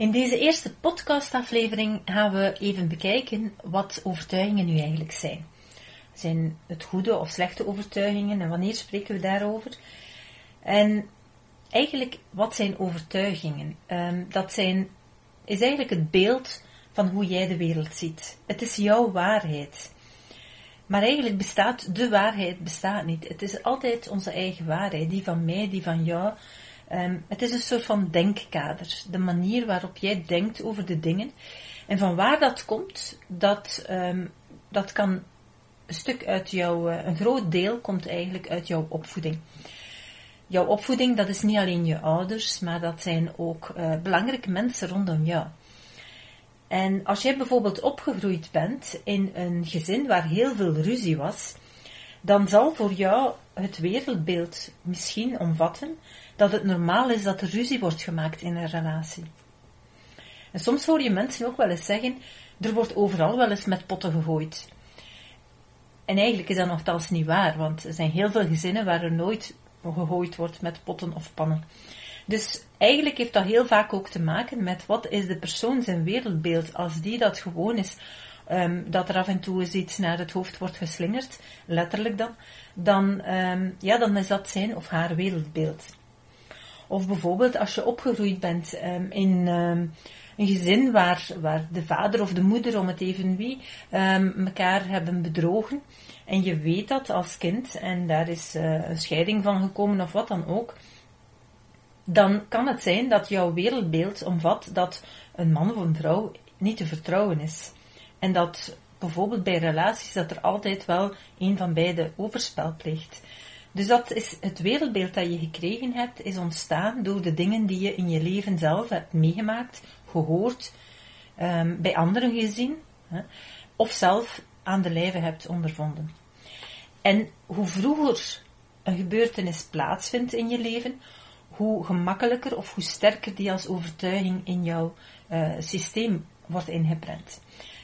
In deze eerste podcastaflevering gaan we even bekijken wat overtuigingen nu eigenlijk zijn. Zijn het goede of slechte overtuigingen en wanneer spreken we daarover? En eigenlijk, wat zijn overtuigingen? Um, dat zijn, is eigenlijk het beeld van hoe jij de wereld ziet. Het is jouw waarheid. Maar eigenlijk bestaat de waarheid bestaat niet. Het is altijd onze eigen waarheid, die van mij, die van jou. Um, het is een soort van denkkader, de manier waarop jij denkt over de dingen. En van waar dat komt, dat, um, dat kan een stuk uit jouw, uh, een groot deel komt eigenlijk uit jouw opvoeding. Jouw opvoeding, dat is niet alleen je ouders, maar dat zijn ook uh, belangrijke mensen rondom jou. En als jij bijvoorbeeld opgegroeid bent in een gezin waar heel veel ruzie was, dan zal voor jou het wereldbeeld misschien omvatten dat het normaal is dat er ruzie wordt gemaakt in een relatie. En soms hoor je mensen ook wel eens zeggen, er wordt overal wel eens met potten gegooid. En eigenlijk is dat nogthans niet waar, want er zijn heel veel gezinnen waar er nooit gegooid wordt met potten of pannen. Dus eigenlijk heeft dat heel vaak ook te maken met wat is de persoon zijn wereldbeeld. Als die dat gewoon is, um, dat er af en toe eens iets naar het hoofd wordt geslingerd, letterlijk dan, dan, um, ja, dan is dat zijn of haar wereldbeeld. Of bijvoorbeeld als je opgegroeid bent um, in um, een gezin waar, waar de vader of de moeder, om het even wie, um, elkaar hebben bedrogen. En je weet dat als kind en daar is uh, een scheiding van gekomen of wat dan ook. Dan kan het zijn dat jouw wereldbeeld omvat dat een man of een vrouw niet te vertrouwen is. En dat bijvoorbeeld bij relaties dat er altijd wel een van beide overspel pleegt. Dus dat is het wereldbeeld dat je gekregen hebt, is ontstaan door de dingen die je in je leven zelf hebt meegemaakt, gehoord, um, bij anderen gezien, hè, of zelf aan de lijve hebt ondervonden. En hoe vroeger een gebeurtenis plaatsvindt in je leven, hoe gemakkelijker of hoe sterker die als overtuiging in jouw uh, systeem wordt ingeprent.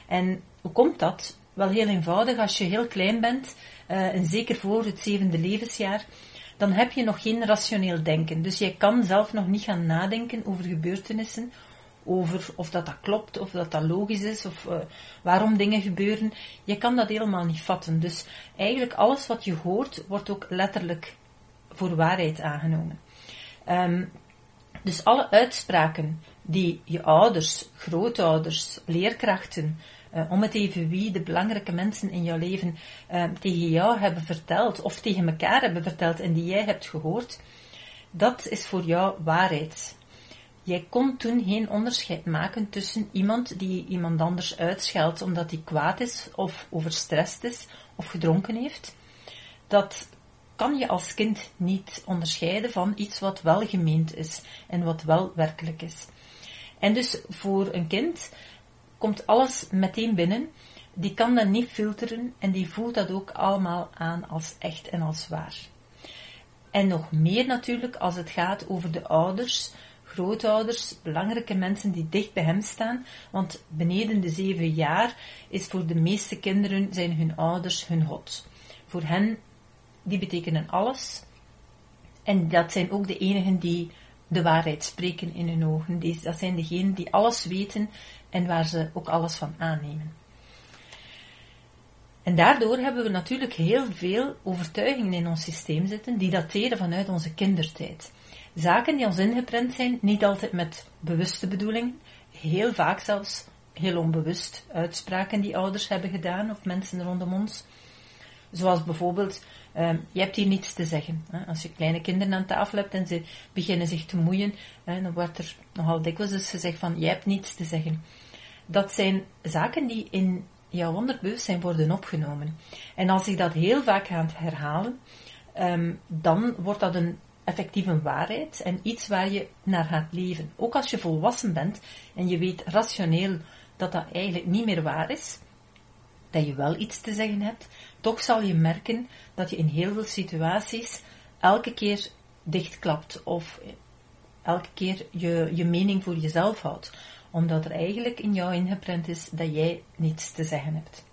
En hoe komt dat? Wel heel eenvoudig, als je heel klein bent, uh, en zeker voor het zevende levensjaar, dan heb je nog geen rationeel denken. Dus je kan zelf nog niet gaan nadenken over gebeurtenissen, over of dat, dat klopt, of dat dat logisch is, of uh, waarom dingen gebeuren. Je kan dat helemaal niet vatten. Dus eigenlijk alles wat je hoort, wordt ook letterlijk voor waarheid aangenomen. Um, dus alle uitspraken die je ouders, grootouders, leerkrachten, uh, om het even wie de belangrijke mensen in jouw leven uh, tegen jou hebben verteld of tegen elkaar hebben verteld en die jij hebt gehoord, dat is voor jou waarheid. Jij kon toen geen onderscheid maken tussen iemand die iemand anders uitscheldt omdat hij kwaad is of overstrest is of gedronken heeft. Dat kan je als kind niet onderscheiden van iets wat wel gemeend is en wat wel werkelijk is. En dus voor een kind komt alles meteen binnen. Die kan dat niet filteren en die voelt dat ook allemaal aan als echt en als waar. En nog meer natuurlijk als het gaat over de ouders, grootouders, belangrijke mensen die dicht bij hem staan. Want beneden de zeven jaar is voor de meeste kinderen zijn hun ouders hun God. Voor hen, die betekenen alles. En dat zijn ook de enigen die de waarheid spreken in hun ogen. dat zijn degenen die alles weten en waar ze ook alles van aannemen. En daardoor hebben we natuurlijk heel veel overtuigingen in ons systeem zitten die dateren vanuit onze kindertijd. Zaken die ons ingeprent zijn, niet altijd met bewuste bedoelingen, heel vaak zelfs heel onbewust uitspraken die ouders hebben gedaan of mensen rondom ons. Zoals bijvoorbeeld, uh, je hebt hier niets te zeggen. Hè. Als je kleine kinderen aan tafel hebt en ze beginnen zich te moeien, hè, dan wordt er nogal dikwijls dus gezegd van, jij hebt niets te zeggen. Dat zijn zaken die in jouw onderbewustzijn worden opgenomen. En als ik dat heel vaak ga herhalen, um, dan wordt dat een effectieve waarheid en iets waar je naar gaat leven. Ook als je volwassen bent en je weet rationeel dat dat eigenlijk niet meer waar is, dat je wel iets te zeggen hebt, toch zal je merken dat je in heel veel situaties elke keer dichtklapt of elke keer je, je mening voor jezelf houdt, omdat er eigenlijk in jou ingeprent is dat jij niets te zeggen hebt.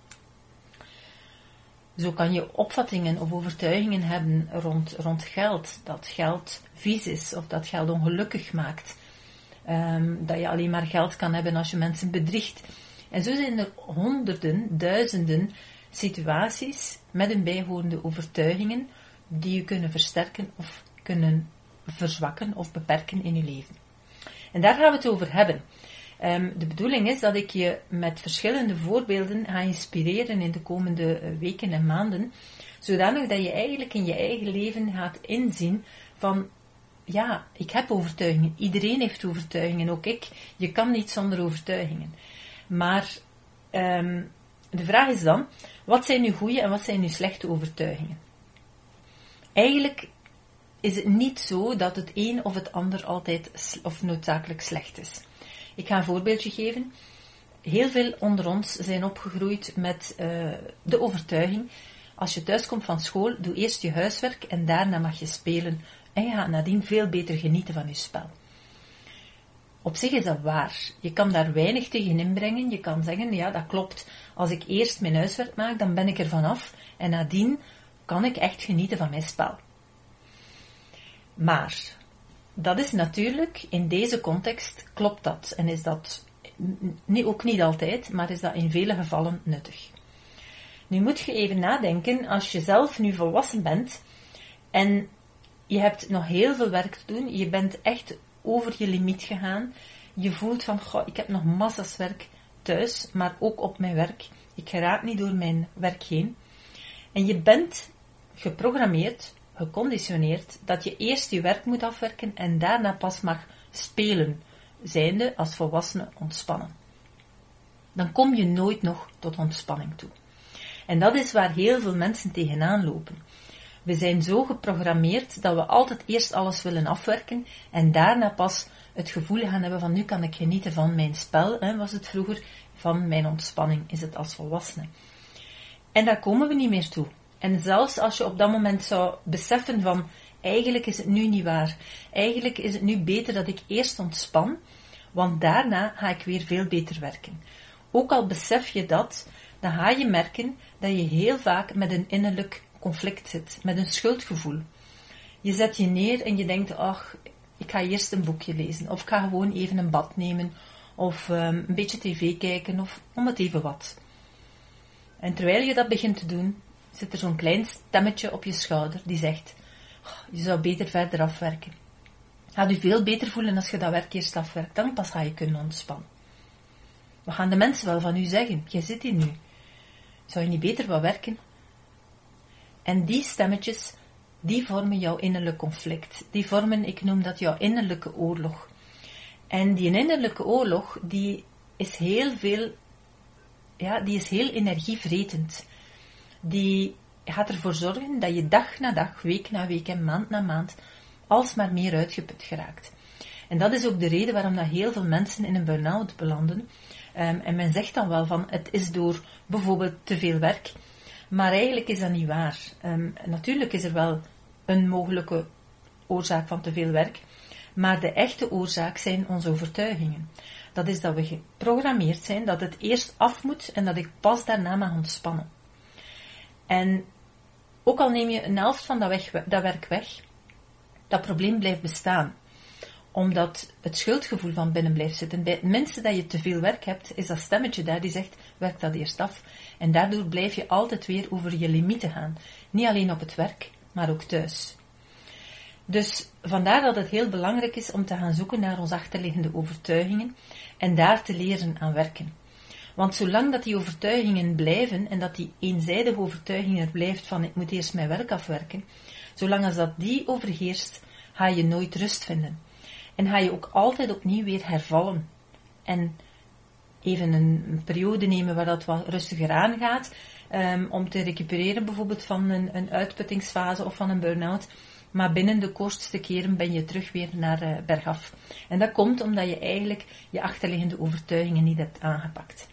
Zo kan je opvattingen of overtuigingen hebben rond, rond geld, dat geld vies is of dat geld ongelukkig maakt. Ehm, dat je alleen maar geld kan hebben als je mensen bedriegt. En zo zijn er honderden, duizenden situaties met een bijhorende overtuigingen die je kunnen versterken of kunnen verzwakken of beperken in je leven. En daar gaan we het over hebben. Ehm, de bedoeling is dat ik je met verschillende voorbeelden ga inspireren in de komende eh, weken en maanden, zodanig dat je eigenlijk in je eigen leven gaat inzien van ja, ik heb overtuigingen. Iedereen heeft overtuigingen, ook ik. Je kan niet zonder overtuigingen. Maar ehm, de vraag is dan, wat zijn nu goede en wat zijn nu slechte overtuigingen? Eigenlijk is het niet zo dat het een of het ander altijd of noodzakelijk slecht is. Ik ga een voorbeeldje geven. Heel veel onder ons zijn opgegroeid met uh, de overtuiging: als je thuis komt van school, doe eerst je huiswerk en daarna mag je spelen. En je gaat nadien veel beter genieten van je spel. Op zich is dat waar. Je kan daar weinig tegen inbrengen. Je kan zeggen, ja, dat klopt. Als ik eerst mijn huiswerk maak, dan ben ik er vanaf. En nadien kan ik echt genieten van mijn spel. Maar dat is natuurlijk, in deze context klopt dat. En is dat ook niet altijd, maar is dat in vele gevallen nuttig. Nu moet je even nadenken, als je zelf nu volwassen bent en je hebt nog heel veel werk te doen, je bent echt over je limiet gegaan, je voelt van, goh, ik heb nog massa's werk thuis, maar ook op mijn werk. Ik geraak niet door mijn werk heen. En je bent geprogrammeerd geconditioneerd dat je eerst je werk moet afwerken en daarna pas mag spelen, zijnde als volwassene ontspannen. Dan kom je nooit nog tot ontspanning toe. En dat is waar heel veel mensen tegenaan lopen. We zijn zo geprogrammeerd dat we altijd eerst alles willen afwerken en daarna pas het gevoel gaan hebben van nu kan ik genieten van mijn spel, hè, was het vroeger, van mijn ontspanning is het als volwassene. En daar komen we niet meer toe. En zelfs als je op dat moment zou beseffen van eigenlijk is het nu niet waar. Eigenlijk is het nu beter dat ik eerst ontspan, want daarna ga ik weer veel beter werken. Ook al besef je dat, dan ga je merken dat je heel vaak met een innerlijk conflict zit, met een schuldgevoel. Je zet je neer en je denkt, ach, ik ga eerst een boekje lezen, of ik ga gewoon even een bad nemen, of um, een beetje tv kijken, of om het even wat. En terwijl je dat begint te doen, zit er zo'n klein stemmetje op je schouder die zegt: Je zou beter verder afwerken. Gaat u veel beter voelen als je dat werk eerst afwerkt, dan pas ga je kunnen ontspannen. Wat gaan de mensen wel van u zeggen? Je zit hier nu. Zou je niet beter wat werken? En die stemmetjes, die vormen jouw innerlijk conflict. Die vormen, ik noem dat jouw innerlijke oorlog. En die innerlijke oorlog, die is heel veel, ja, die is heel energievretend die gaat ervoor zorgen dat je dag na dag, week na week en maand na maand alsmaar meer uitgeput geraakt. En dat is ook de reden waarom dat heel veel mensen in een burn-out belanden. Um, en men zegt dan wel van het is door bijvoorbeeld te veel werk. Maar eigenlijk is dat niet waar. Um, natuurlijk is er wel een mogelijke oorzaak van te veel werk. Maar de echte oorzaak zijn onze overtuigingen. Dat is dat we geprogrammeerd zijn dat het eerst af moet en dat ik pas daarna mag ontspannen. En ook al neem je een helft van dat, weg, dat werk weg, dat probleem blijft bestaan omdat het schuldgevoel van binnen blijft zitten. Bij het minste dat je te veel werk hebt, is dat stemmetje daar die zegt, werk dat eerst af. En daardoor blijf je altijd weer over je limieten gaan. Niet alleen op het werk, maar ook thuis. Dus vandaar dat het heel belangrijk is om te gaan zoeken naar onze achterliggende overtuigingen en daar te leren aan werken. Want zolang dat die overtuigingen blijven en dat die eenzijdige overtuiging er blijft van ik moet eerst mijn werk afwerken, zolang als dat die overheerst, ga je nooit rust vinden. En ga je ook altijd opnieuw weer hervallen. En even een, periode nemen waar dat wat rustiger aangaat, um, om te recupereren bijvoorbeeld van een, een uitputtingsfase of van een burn-out, maar binnen de kortste keren ben je terug weer naar uh, bergaf. En dat komt omdat je eigenlijk je achterliggende overtuigingen niet hebt aangepakt.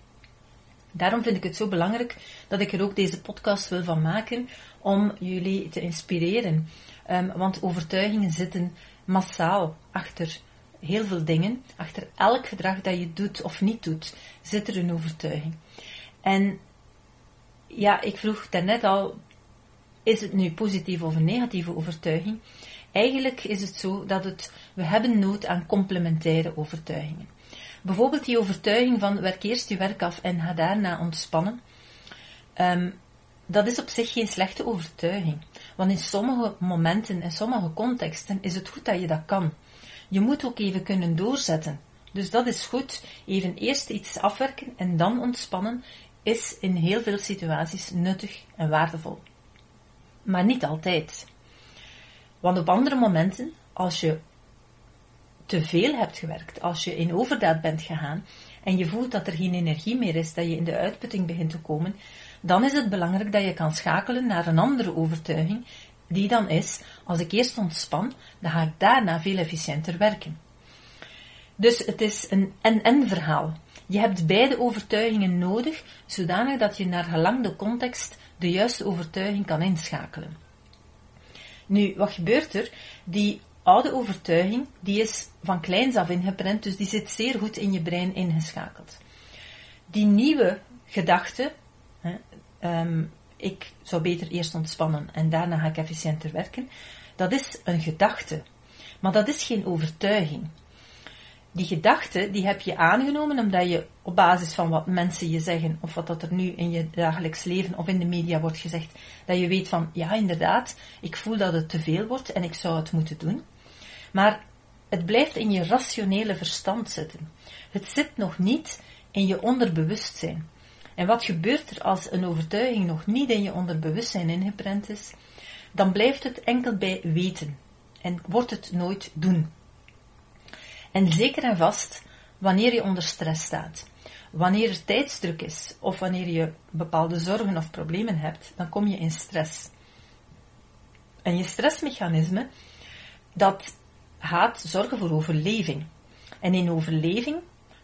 Daarom vind ik het zo belangrijk dat ik er ook deze podcast wil van maken om jullie te inspireren. Um, want overtuigingen zitten massaal achter heel veel dingen. Achter elk gedrag dat je doet of niet doet, zit er een overtuiging. En ja, ik vroeg daarnet al, is het nu positieve of een negatieve overtuiging? Eigenlijk is het zo dat het, we hebben nood aan complementaire overtuigingen. Bijvoorbeeld die overtuiging van werk eerst je werk af en ga daarna ontspannen. Um, dat is op zich geen slechte overtuiging. Want in sommige momenten, in sommige contexten, is het goed dat je dat kan. Je moet ook even kunnen doorzetten. Dus dat is goed. Even eerst iets afwerken en dan ontspannen is in heel veel situaties nuttig en waardevol. Maar niet altijd. Want op andere momenten, als je te veel hebt gewerkt, als je in overdaad bent gegaan en je voelt dat er geen energie meer is, dat je in de uitputting begint te komen, dan is het belangrijk dat je kan schakelen naar een andere overtuiging, die dan is, als ik eerst ontspan, dan ga ik daarna veel efficiënter werken. Dus het is een en-en verhaal. Je hebt beide overtuigingen nodig, zodanig dat je naar gelang de context de juiste overtuiging kan inschakelen. Nu, wat gebeurt er? Die oude overtuiging, die is van kleins af ingeprent, dus die zit zeer goed in je brein ingeschakeld. Die nieuwe gedachte, um, ik zou beter eerst ontspannen en daarna ga ik efficiënter werken, dat is een gedachte. Maar dat is geen overtuiging. Die gedachte, die heb je aangenomen omdat je op basis van wat mensen je zeggen, of wat dat er nu in je dagelijks leven of in de media wordt gezegd, dat je weet van, ja inderdaad, ik voel dat het te veel wordt en ik zou het moeten doen. Maar het blijft in je rationele verstand zitten. Het zit nog niet in je onderbewustzijn. En wat gebeurt er als een overtuiging nog niet in je onderbewustzijn ingeprent is? Dan blijft het enkel bij weten en wordt het nooit doen. En zeker en vast wanneer je onder stress staat, wanneer er tijdsdruk is of wanneer je bepaalde zorgen of problemen hebt, dan kom je in stress. En je stressmechanisme, dat gaat zorgen voor overleving. En in overleving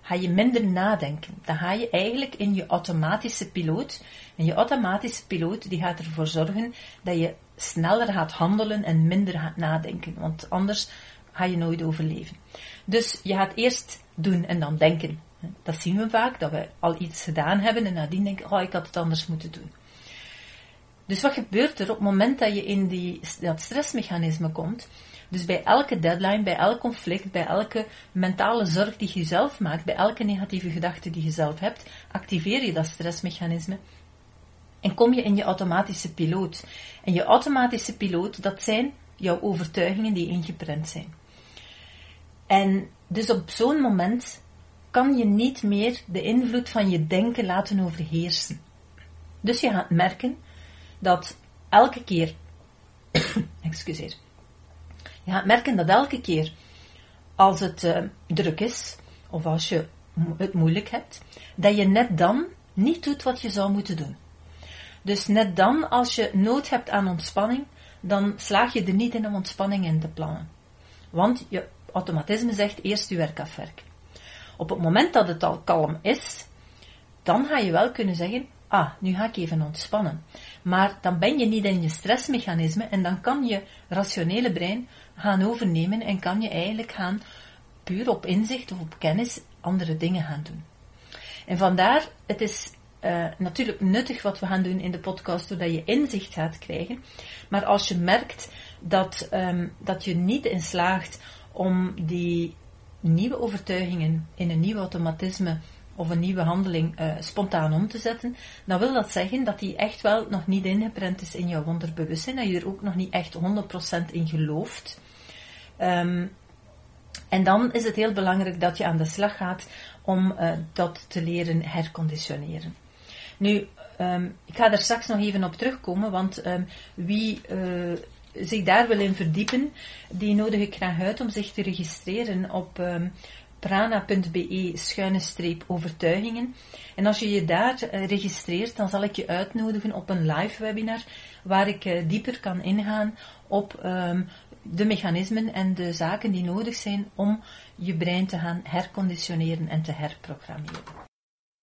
ga je minder nadenken. Dan ga je eigenlijk in je automatische piloot. En je automatische piloot die gaat ervoor zorgen dat je sneller gaat handelen en minder gaat nadenken. Want anders ga je nooit overleven. Dus je gaat eerst doen en dan denken. Dat zien we vaak, dat we al iets gedaan hebben en nadien denken, oh, ik had het anders moeten doen. Dus wat gebeurt er op het moment dat je in die, dat stressmechanisme komt? Dus bij elke deadline, bij elk conflict, bij elke mentale zorg die je zelf maakt, bij elke negatieve gedachte die je zelf hebt, activeer je dat stressmechanisme en kom je in je automatische piloot. En je automatische piloot, dat zijn jouw overtuigingen die ingeprent zijn. En dus op zo'n moment kan je niet meer de invloed van je denken laten overheersen. Dus je gaat merken dat elke keer, excuseer, gaat merken dat elke keer als het uh, druk is, of als je het moeilijk hebt, dat je net dan niet doet wat je zou moeten doen. Dus net dan, als je nood hebt aan ontspanning, dan slaag je er niet in om ontspanning in te plannen. Want je automatisme zegt eerst je werk afwerken. Op het moment dat het al kalm is, dan ga je wel kunnen zeggen, ah, nu ga ik even ontspannen. Maar dan ben je niet in je stressmechanisme en dan kan je rationele brein gaan overnemen en kan je eigenlijk gaan puur op inzicht of op kennis andere dingen gaan doen. En vandaar, het is uh, natuurlijk nuttig wat we gaan doen in de podcast, doordat je inzicht gaat krijgen. Maar als je merkt dat, um, dat je niet in slaagt om die nieuwe overtuigingen in een nieuw automatisme of een nieuwe handeling uh, spontaan om te zetten, dan wil dat zeggen dat die echt wel nog niet ingeprent is in jouw onderbewustzijn, dat je er ook nog niet echt 100% in gelooft. Um, en dan is het heel belangrijk dat je aan de slag gaat om uh, dat te leren herconditioneren. Nu, um, ik ga er straks nog even op terugkomen, want um, wie uh, zich daar wil in verdiepen, die nodig ik graag uit om zich te registreren op prana.be schuine streep overtuigingen. En als je je daar eh, registreert, dan zal ik je uitnodigen op een live webinar waar ik eh, dieper kan ingaan op ehm, de mechanismen en de zaken die nodig zijn om je brein te gaan herconditioneren en te herprogrammeren.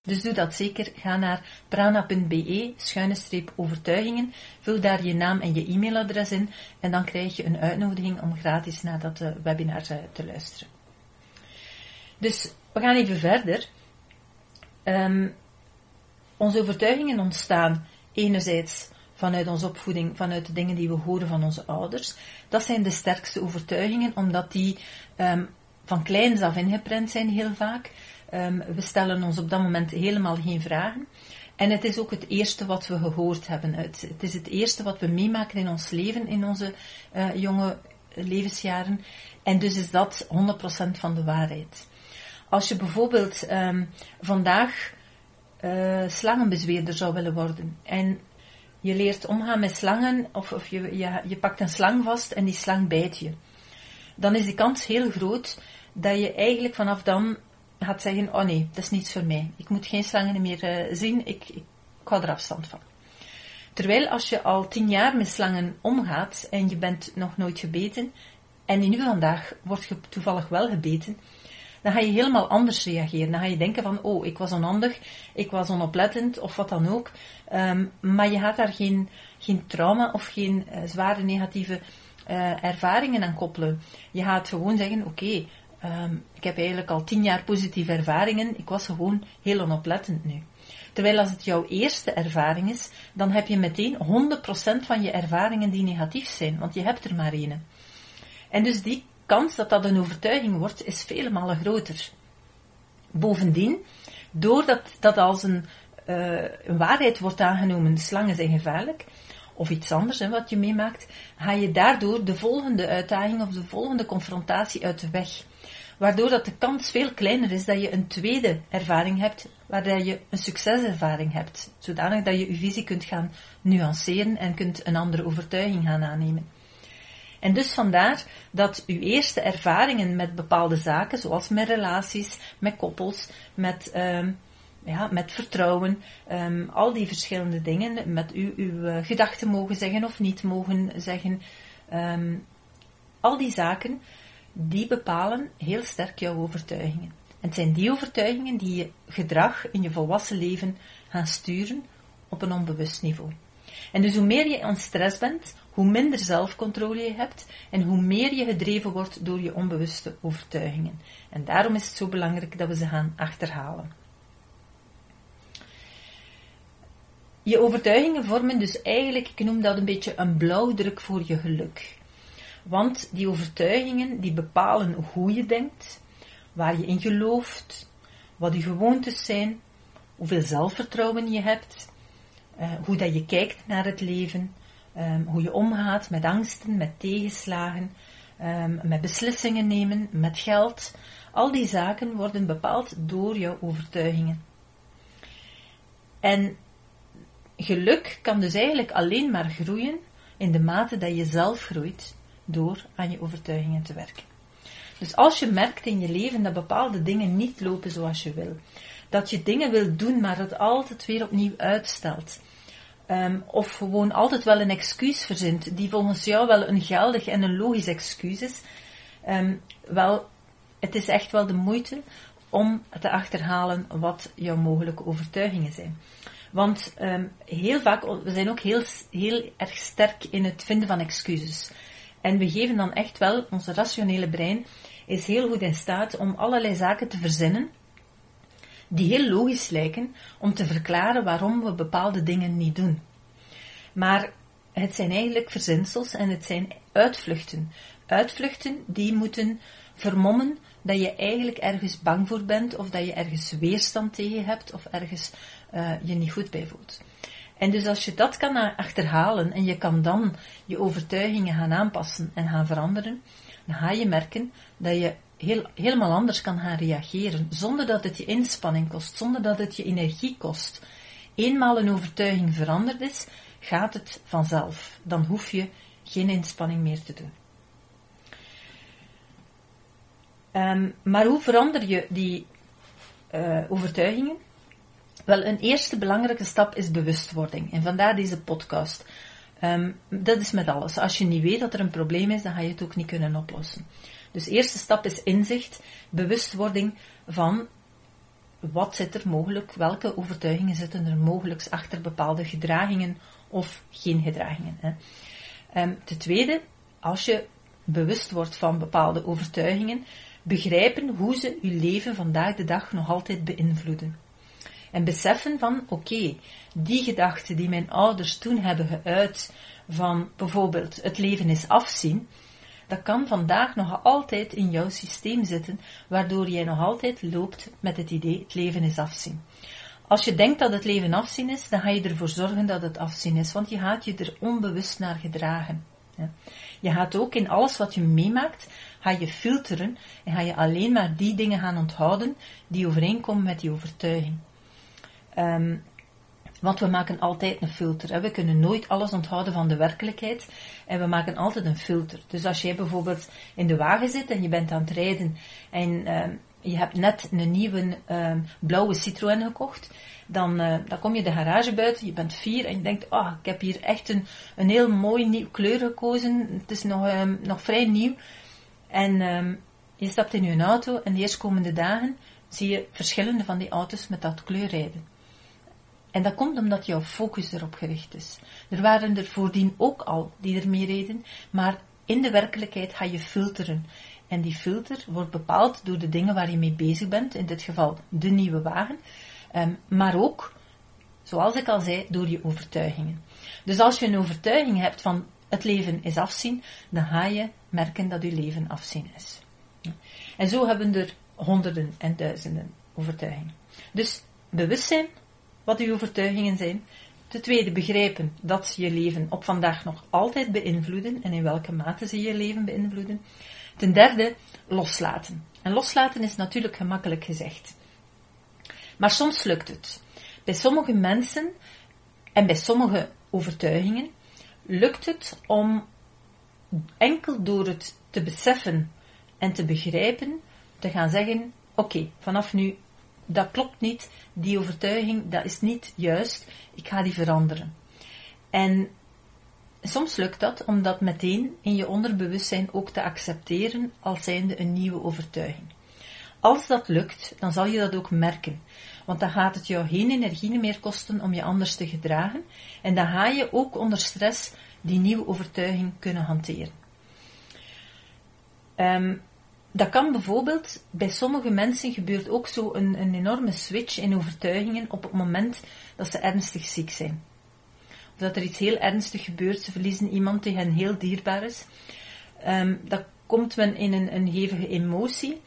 Dus doe dat zeker. Ga naar prana.be, schuine streep overtuigingen. Vul daar je naam en je e-mailadres in. En dan krijg je een uitnodiging om gratis naar dat eh, webinar te luisteren. Dus we gaan even verder. Um, onze overtuigingen ontstaan enerzijds vanuit onze opvoeding, vanuit de dingen die we horen van onze ouders. Dat zijn de sterkste overtuigingen, omdat die um, van kleins af ingeprent zijn heel vaak. Um, we stellen ons op dat moment helemaal geen vragen. En het is ook het eerste wat we gehoord hebben. Het, het is het eerste wat we meemaken in ons leven, in onze uh, jonge levensjaren. En dus is dat 100% van de waarheid. Als je bijvoorbeeld um, vandaag uh, slangenbezweerder zou willen worden en je leert omgaan met slangen, of, of je, je, je pakt een slang vast en die slang bijt je, dan is de kans heel groot dat je eigenlijk vanaf dan gaat zeggen: Oh nee, dat is niets voor mij. Ik moet geen slangen meer uh, zien, ik, ik, ik hou er afstand van. Terwijl als je al tien jaar met slangen omgaat en je bent nog nooit gebeten, en nu vandaag wordt je toevallig wel gebeten, dan ga je helemaal anders reageren. Dan ga je denken van, oh, ik was onhandig, ik was onoplettend of wat dan ook. Um, maar je gaat daar geen, geen trauma of geen uh, zware negatieve uh, ervaringen aan koppelen. Je gaat gewoon zeggen, oké, um, ik heb eigenlijk al tien jaar positieve ervaringen, ik was gewoon heel onoplettend nu. Terwijl als het jouw eerste ervaring is, dan heb je meteen 100% van je ervaringen die negatief zijn, want je hebt er maar één. En dus die kans dat dat een overtuiging wordt, is vele malen groter. Bovendien, doordat dat als een, uh, een waarheid wordt aangenomen, slangen zijn gevaarlijk, of iets anders hè, wat je meemaakt, ga je daardoor de volgende uitdaging of de volgende confrontatie uit de weg. Waardoor dat de kans veel kleiner is dat je een tweede ervaring hebt, waar je een succeservaring hebt, zodanig dat je je visie kunt gaan nuanceren en kunt een andere overtuiging gaan aannemen. En dus vandaar dat uw eerste ervaringen met bepaalde zaken, zoals met relaties, met koppels, met, um, ja, met vertrouwen, um, al die verschillende dingen, met u uw uh, gedachten mogen zeggen of niet mogen zeggen, um, al die zaken, die bepalen heel sterk jouw overtuigingen. En het zijn die overtuigingen die je gedrag in je volwassen leven gaan sturen op een onbewust niveau. En dus hoe meer je aan stress bent, hoe minder zelfcontrole je hebt en hoe meer je gedreven wordt door je onbewuste overtuigingen. En daarom is het zo belangrijk dat we ze gaan achterhalen. Je overtuigingen vormen dus eigenlijk, ik noem dat een beetje een blauwdruk voor je geluk. Want die overtuigingen die bepalen hoe je denkt, waar je in gelooft, wat je gewoontes zijn, hoeveel zelfvertrouwen je hebt, uh, hoe dat je kijkt naar het leven, um, hoe je omgaat met angsten, met tegenslagen, um, met beslissingen nemen, met geld. Al die zaken worden bepaald door jouw overtuigingen. En geluk kan dus eigenlijk alleen maar groeien in de mate dat je zelf groeit door aan je overtuigingen te werken. Dus als je merkt in je leven dat bepaalde dingen niet lopen zoals je wil, dat je dingen wil doen, maar het altijd weer opnieuw uitstelt, Um, of gewoon altijd wel een excuus verzint, die volgens jou wel een geldig en een logisch excuus is. Um, wel, het is echt wel de moeite om te achterhalen wat jouw mogelijke overtuigingen zijn. Want um, heel vaak, we zijn ook heel, heel erg sterk in het vinden van excuses. En we geven dan echt wel, onze rationele brein is heel goed in staat om allerlei zaken te verzinnen die heel logisch lijken om te verklaren waarom we bepaalde dingen niet doen. Maar het zijn eigenlijk verzinsels en het zijn uitvluchten. Uitvluchten die moeten vermommen dat je eigenlijk ergens bang voor bent of dat je ergens weerstand tegen hebt of ergens uh, je niet goed bij voelt. En dus als je dat kan achterhalen en je kan dan je overtuigingen gaan aanpassen en gaan veranderen, dan ga je merken dat je heel, helemaal anders kan gaan reageren, zonder dat het je inspanning kost, zonder dat het je energie kost. Eenmaal een overtuiging veranderd is, gaat het vanzelf. Dan hoef je geen inspanning meer te doen. Ehm, maar hoe verander je die uh, overtuigingen? Wel, een eerste belangrijke stap is bewustwording. En vandaar deze podcast. Um, dat is met alles. Als je niet weet dat er een probleem is, dan ga je het ook niet kunnen oplossen. Dus eerste stap is inzicht, bewustwording van wat zit er mogelijk, welke overtuigingen zitten er mogelijk achter bepaalde gedragingen of geen gedragingen. Hè. Um, ten tweede, als je bewust wordt van bepaalde overtuigingen, begrijpen hoe ze uw leven vandaag de dag nog altijd beïnvloeden. En beseffen van, oké, die gedachten die mijn ouders toen hebben geuit van bijvoorbeeld het leven is afzien, dat kan vandaag nog altijd in jouw systeem zitten, waardoor jij nog altijd loopt met het idee het leven is afzien. Als je denkt dat het leven afzien is, dan ga je ervoor zorgen dat het afzien is, want je gaat je er onbewust naar gedragen. Je gaat ook in alles wat je meemaakt, ga je filteren en ga je alleen maar die dingen gaan onthouden die overeenkomen met die overtuiging. Um, want we maken altijd een filter. Hè. We kunnen nooit alles onthouden van de werkelijkheid. En we maken altijd een filter. Dus als jij bijvoorbeeld in de wagen zit en je bent aan het rijden en uh, je hebt net een nieuwe uh, blauwe Citroën gekocht, dan, uh, dan kom je de garage buiten, je bent vier en je denkt, oh, ik heb hier echt een, een heel mooi nieuw kleur gekozen. Het is nog, nog vrij nieuw. En je stapt in je auto en de eerstkomende dagen zie je verschillende van die auto's met dat kleur rijden. En dat komt omdat jouw focus erop gericht is. Er waren er voordien ook al die ermee reden, maar in de werkelijkheid ga je filteren. En die filter wordt bepaald door de dingen waar je mee bezig bent, in dit geval de nieuwe wagen, um, maar ook, zoals ik al zei, door je overtuigingen. Dus als je een overtuiging hebt van het leven is afzien, dan ga je merken dat je leven afzien is. En zo hebben er honderden en duizenden overtuigingen. Dus bewustzijn wat uw overtuigingen zijn. Ten tweede, begrijpen dat ze je leven op vandaag nog altijd beïnvloeden en in welke mate ze je leven beïnvloeden. Ten derde, loslaten. En loslaten is natuurlijk gemakkelijk gezegd. Maar soms lukt het. Bij sommige mensen en bij sommige overtuigingen lukt het om enkel door het te beseffen en te begrijpen te gaan zeggen: Oké, vanaf nu dat klopt niet, die overtuiging, dat is niet juist, ik ga die veranderen. En soms lukt dat om dat meteen in je onderbewustzijn ook te accepteren als zijnde een nieuwe overtuiging. Als dat lukt, dan zal je dat ook merken, want dan gaat het jou geen energie meer kosten om je anders te gedragen en dan ga je ook onder stress die nieuwe overtuiging kunnen hanteren. Um, dat kan bijvoorbeeld, bij sommige mensen gebeurt ook zo een, een enorme switch in overtuigingen op het moment dat ze ernstig ziek zijn. Of dat er iets heel ernstig gebeurt, ze verliezen iemand die hen heel dierbaar is. Um, dat komt men in een, een hevige emotie,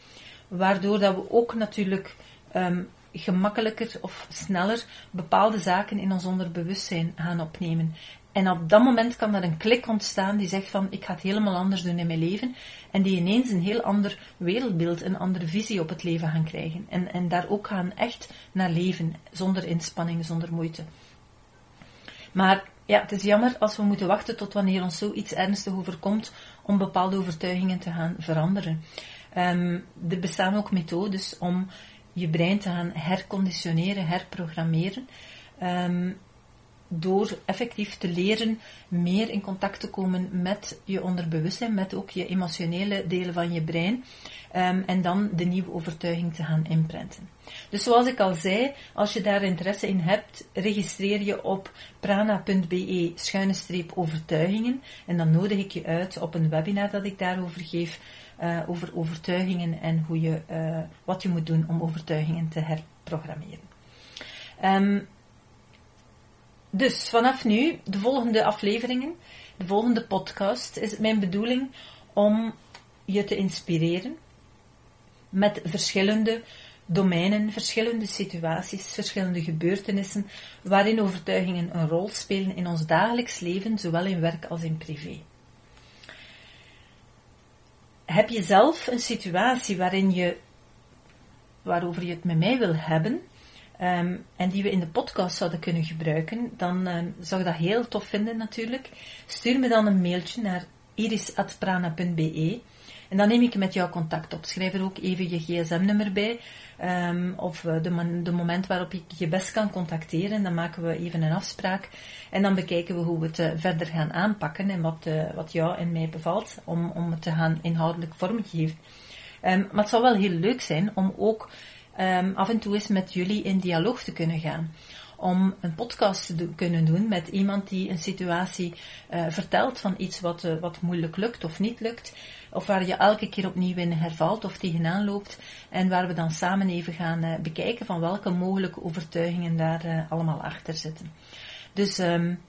waardoor dat we ook natuurlijk um, gemakkelijker of sneller bepaalde zaken in ons onderbewustzijn gaan opnemen. En op dat moment kan er een klik ontstaan die zegt van ik ga het helemaal anders doen in mijn leven. En die ineens een heel ander wereldbeeld, een andere visie op het leven gaan krijgen. En, en daar ook gaan echt naar leven, zonder inspanning, zonder moeite. Maar ja, het is jammer als we moeten wachten tot wanneer ons zoiets ernstig overkomt om bepaalde overtuigingen te gaan veranderen. Um, er bestaan ook methodes om je brein te gaan herconditioneren, herprogrammeren. Um, door effectief te leren meer in contact te komen met je onderbewustzijn, met ook je emotionele delen van je brein, um, en dan de nieuwe overtuiging te gaan imprinten. Dus zoals ik al zei, als je daar interesse in hebt, registreer je op prana.be schuine streep overtuigingen en dan nodig ik je uit op een webinar dat ik daarover geef, uh, over overtuigingen en hoe je, uh, wat je moet doen om overtuigingen te herprogrammeren. Um, dus vanaf nu, de volgende afleveringen, de volgende podcast, is het mijn bedoeling om je te inspireren met verschillende domeinen, verschillende situaties, verschillende gebeurtenissen waarin overtuigingen een rol spelen in ons dagelijks leven, zowel in werk als in privé. Heb je zelf een situatie waarin je, waarover je het met mij wil hebben, Um, en die we in de podcast zouden kunnen gebruiken, dan um, zou ik dat heel tof vinden natuurlijk. Stuur me dan een mailtje naar iris.prana.be. En dan neem ik met jou contact op. Schrijf er ook even je gsm-nummer bij. Um, of eh, de, de, moment waarop ik je best kan contacteren. Dan maken we even een afspraak. En dan bekijken we hoe we het uh, verder gaan aanpakken. En wat, uh, wat jou en mij bevalt. Om, om het te gaan inhoudelijk vormgeven. Maar het zou wel heel leuk zijn om ook um, af en toe eens met jullie in dialoog te kunnen gaan om een podcast te kunnen doen met iemand die een situatie uh, vertelt van iets wat, uh, wat moeilijk lukt of niet lukt. Of waar je elke keer opnieuw in hervalt of tegenaan loopt. En waar we dan samen even gaan uh, bekijken van welke mogelijke overtuigingen daar allemaal achter zitten. Dus um,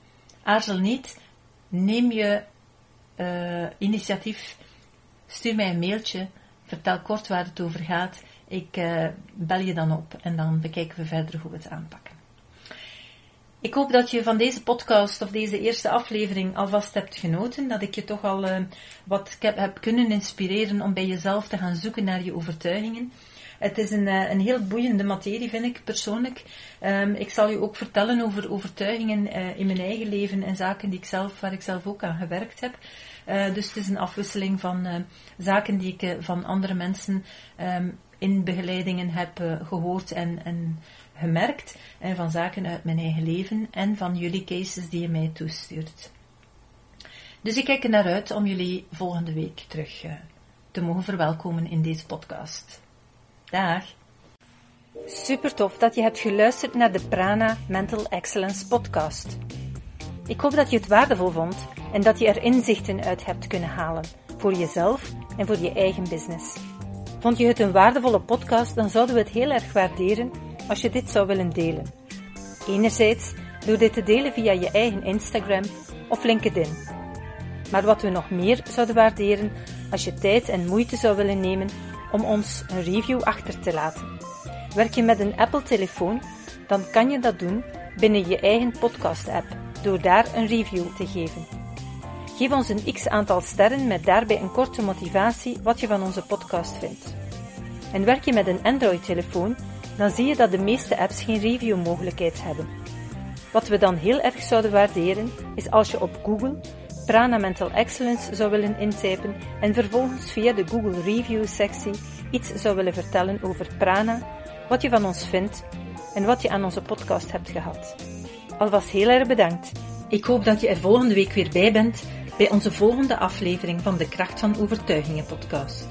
aarzel niet. Neem je initiatief. Stuur mij een mailtje. Vertel kort waar het over gaat. Ik bel je dan op en dan bekijken we verder hoe we het aanpakken. Ik hoop dat je van deze podcast of deze eerste aflevering alvast hebt genoten. Dat ik je toch al uh, wat heb kunnen inspireren om bij jezelf te gaan zoeken naar je overtuigingen. Het is een, uh, een heel boeiende materie, vind ik persoonlijk. Um, ik zal je ook vertellen over overtuigingen in mijn eigen leven en zaken die ik zelf, waar ik zelf ook aan gewerkt heb. dus het is een afwisseling van zaken die ik van andere mensen um, in begeleidingen heb gehoord en, en gemerkt en van zaken uit mijn eigen leven en van jullie cases die je mij toestuurt. Dus ik kijk er naar uit om jullie volgende week terug uh, te mogen verwelkomen in deze podcast. Dag! Super tof dat je hebt geluisterd naar de Prana Mental Excellence podcast. Ik hoop dat je het waardevol vond en dat je er inzichten uit hebt kunnen halen voor jezelf en voor je eigen business. Vond je het een waardevolle podcast, dan zouden we het heel erg waarderen als je dit zou willen delen. Enerzijds door dit te delen via je eigen Instagram of LinkedIn. Maar wat we nog meer zouden waarderen als je tijd en moeite zou willen nemen om ons een review achter te laten. Werk je met een Apple-telefoon, dan kan je dat doen binnen je eigen podcast-app door daar een review te geven. Geef ons een x aantal sterren met daarbij een korte motivatie wat je van onze podcast vindt. En werk je met een Android-telefoon, dan zie je dat de meeste apps geen review-mogelijkheid hebben. Wat we dan heel erg zouden waarderen, is als je op Google Prana Mental Excellence zou willen intypen en vervolgens via de Google Review-sectie iets zou willen vertellen over Prana, wat je van ons vindt en wat je aan onze podcast hebt gehad. Alvast heel erg bedankt. Ik hoop dat je er volgende week weer bij bent bij onze volgende aflevering van de Kracht van Overtuigingen podcast.